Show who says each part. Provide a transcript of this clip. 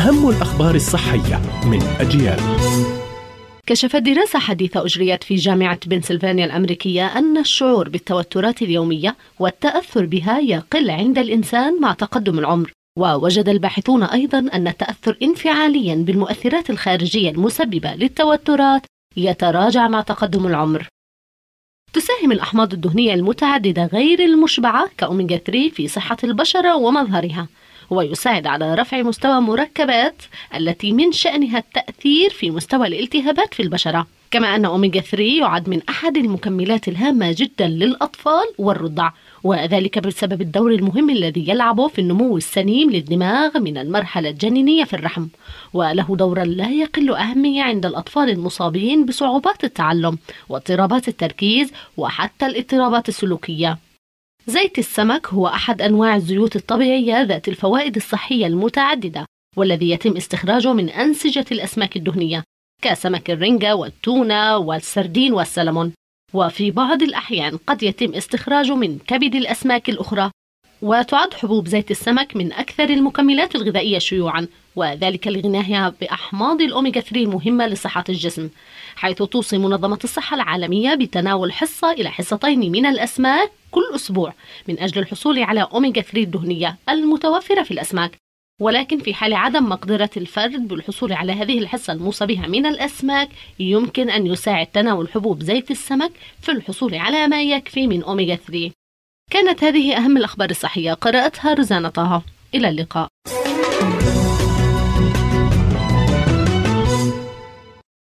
Speaker 1: أهم الأخبار الصحية من أجيال.
Speaker 2: كشفت دراسة حديثة أجريت في جامعة بنسلفانيا الأمريكية أن الشعور بالتوترات اليومية والتأثر بها يقل عند الإنسان مع تقدم العمر. ووجد الباحثون أيضا أن التأثر انفعاليا بالمؤثرات الخارجية المسببة للتوترات يتراجع مع تقدم العمر. تساهم الأحماض الدهنية المتعددة غير المشبعة كأوميجا 3 في صحة البشرة ومظهرها. ويساعد على رفع مستوى مركبات التي من شأنها التأثير في مستوى الالتهابات في البشرة. كما أن أوميجا 3 يعد من أحد المكملات الهامة جدا للأطفال والرضع وذلك بسبب الدور المهم الذي يلعبه في النمو السليم للدماغ من المرحلة الجنينية في الرحم. وله دورا لا يقل أهمية عند الأطفال المصابين بصعوبات التعلم واضطرابات التركيز وحتى الاضطرابات السلوكية. زيت السمك هو أحد أنواع الزيوت الطبيعية ذات الفوائد الصحية المتعددة والذي يتم استخراجه من أنسجة الأسماك الدهنية كسمك الرنجة والتونة والسردين والسلمون. وفي بعض الأحيان قد يتم استخراجه من كبد الأسماك الأخرى وتعد حبوب زيت السمك من أكثر المكملات الغذائية شيوعا وذلك لغناها بأحماض الأوميغا 3 المهمة لصحة الجسم حيث توصي منظمة الصحة العالمية بتناول حصة إلى حصتين من الأسماك كل أسبوع من أجل الحصول على أوميغا 3 الدهنية المتوفرة في الأسماك. ولكن في حال عدم مقدرة الفرد بالحصول على هذه الحصة الموصى بها من الأسماك يمكن أن يساعد تناول حبوب زيت السمك في الحصول على ما يكفي من أوميغا 3 كانت هذه أهم الأخبار الصحية. قرأتها رزانة طه. إلى اللقاء.